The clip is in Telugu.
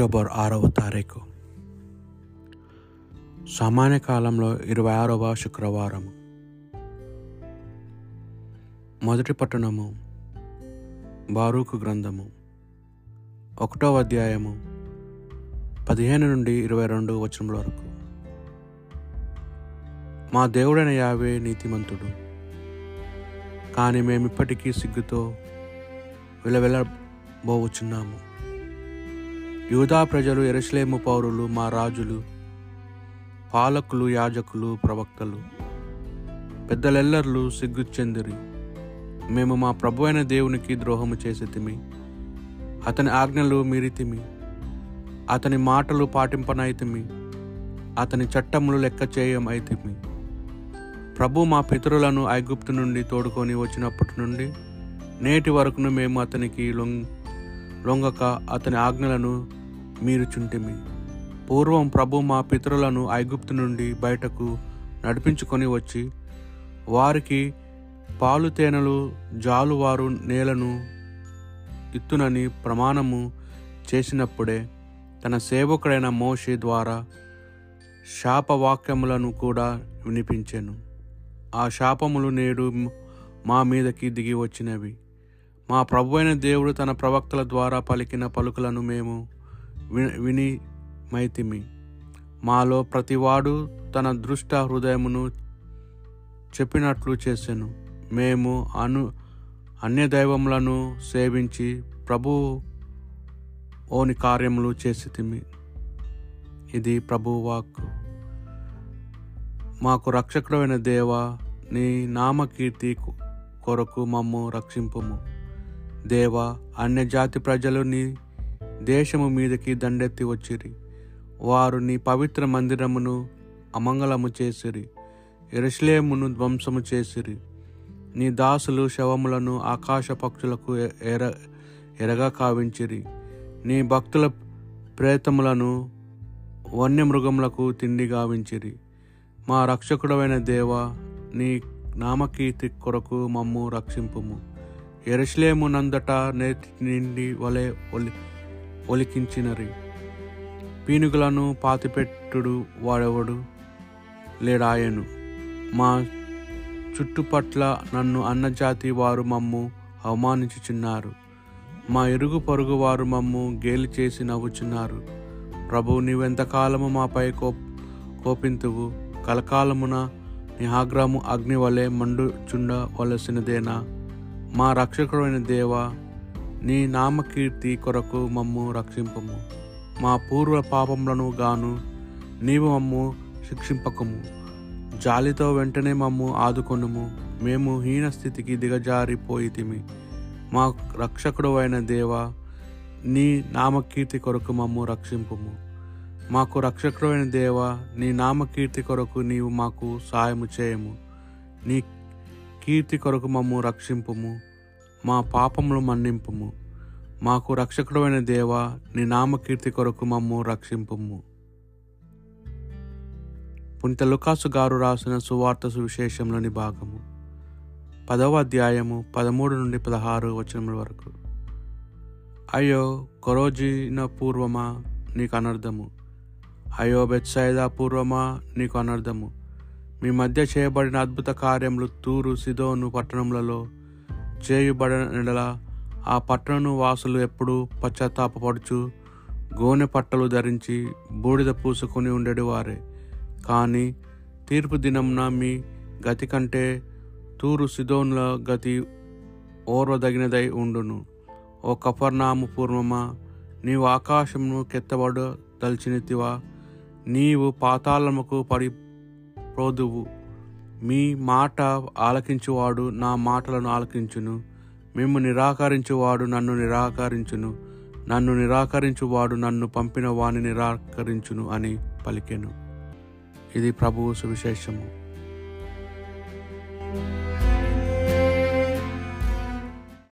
అక్టోబర్ ఆరవ తారీఖు. సామాన్య కాలంలో ఇరవై ఆరవ శుక్రవారము మొదటి పట్టణము బారూకు గ్రంథము. ఒకటో అధ్యాయము పదిహేను నుండి ఇరవై రెండు వచనముల వరకు. మా దేవుడైన యావే నీతిమంతుడు. కానీ మేమిప్పటికీ సిగ్గుతో విలవెలబోవచ్చున్నాము యూదా ప్రజలు ఎరుసలేము పౌరులు మా రాజులు పాలకులు యాజకులు ప్రవక్తలు పెద్దలెల్లర్లు సిగ్గు చెందిరి మేము మా ప్రభు అయిన దేవునికి ద్రోహము చేసితిమి అతని ఆజ్ఞలు మీరితిమి అతని మాటలు పాటింపనైతిమి అతని చట్టములు లెక్క చేయం అయితిమి ప్రభు మా పితరులను ఐగుప్తు నుండి తోడుకొని వచ్చినప్పటి నుండి నేటి వరకును మేము అతనికి లొంగ్ లొంగక అతని ఆజ్ఞలను మీరు చుంటిమి పూర్వం ప్రభు మా పితరులను ఐగుప్తు నుండి బయటకు నడిపించుకొని వచ్చి వారికి పాలు తేనెలు జాలువారు నేలను ఇత్తునని ప్రమాణము చేసినప్పుడే తన సేవకుడైన మోషే ద్వారా శాపవాక్యములను కూడా వినిపించాను. ఆ శాపములు నేడు మా మీదకి దిగి వచ్చినవి. మా ప్రభు అయిన దేవుడు తన ప్రవక్తల ద్వారా పలికిన పలుకులను మేము విని మైతిమి. మాలో ప్రతివాడు తన దృష్ట హృదయమును చెప్పినట్లు చేసెను. మేము అను అన్య దైవములను సేవించి ప్రభు ఓని కార్యములు చేసితిమి. ఇది ప్రభు వాక్ మాకు రక్షకుడైన దేవ నీ నామకీర్తి కొరకు మమ్ము రక్షింపుము. దేవ అన్యజాతి ప్రజలు నీ దేశము మీదకి దండెత్తి వచ్చిరి. వారు నీ పవిత్ర మందిరమును అమంగళము చేసిరి. ఎరుషలేమును ధ్వంసము చేసిరి. నీ దాసులు శవములను ఆకాశ పక్షులకు ఎర ఎరగా కావించిరి. నీ భక్తుల ప్రేతములను వన్యమృగములకు తిండి గావించిరి. మా రక్షకుడమైన దేవ నీ నామకీర్తి కొరకు మమ్ము రక్షింపుము. ఎరుశ్లేమునందట నేతి నేటి నిండి వలె ఒలి ఒలికించినరి పీనుగులను పాతిపెట్టుడు వాడెవడు? లేడాయను. మా చుట్టుపట్ల నన్ను అన్నజాతి వారు మమ్ము అవమానించుచున్నారు. మా ఇరుగు పొరుగు వారు మమ్ము గేలి చేసి నవ్వుచున్నారు. ప్రభు నీవెంతకాలము మాపై కో కోపింతువు? కలకాలమున నిహాగ్రాము అగ్ని వలె మండుచుండవలసినదేనా? మా రక్షకుడైన దేవా నీ నామకీర్తి కొరకు మమ్ము రక్షింపము. మా పూర్వ పాపములను గాను నీవు మమ్ము శిక్షింపకము. జాలితో వెంటనే మమ్ము ఆదుకొనుము. మేము హీన స్థితికి దిగజారిపోయితిమి. మా రక్షకుడు అయిన దేవ నీ నామకీర్తి కొరకు మమ్ము రక్షింపుము. మాకు రక్షకుడు అయిన దేవా నీ నామకీర్తి కొరకు నీవు మాకు సాయము చేయము. నీ కీర్తి కొరకు మమ్ము రక్షింపుము. మా పాపములు మన్నింపుము. మాకు రక్షకుడమైన దేవ నీ నామకీర్తి కొరకు మమ్ము రక్షింపుము. పుంత లుకాసు గారు రాసిన సువార్త సువిశేషంలోని భాగము. పదవ అధ్యాయము పదమూడు నుండి పదహారు వచనముల వరకు. అయ్యో కొరోజీన పూర్వమా నీకు అనర్థము. అయ్యో బెత్సైదా పూర్వమా నీకు అనర్థము. మీ మధ్య చేయబడిన అద్భుత కార్యములు తూరు సిదోను పట్టణములలో చేయుబడినలా ఆ పట్టణను వాసులు ఎప్పుడు పశ్చాత్తాపపడుచు గోనె పట్టలు ధరించి బూడిద పూసుకొని ఉండేవారే. కానీ తీర్పు దినంన మీ గతి కంటే తూరు సిదోన్ల గతి ఓర్వదగినదై ఉండును. ఓ కఫర్నాము పూర్వమా నీవు ఆకాశమును కెత్తబడదలిచినవా నీవు పాతాళముకు పడి ప్రోదువు. మీ మాట ఆలకించువాడు నా మాటలను ఆలకించును. మేము నిరాకరించువాడు నన్ను నిరాకరించును. నన్ను నిరాకరించువాడు నన్ను పంపిన వాని నిరాకరించును అని పలికెను. ఇది ప్రభువు సువిశేషము.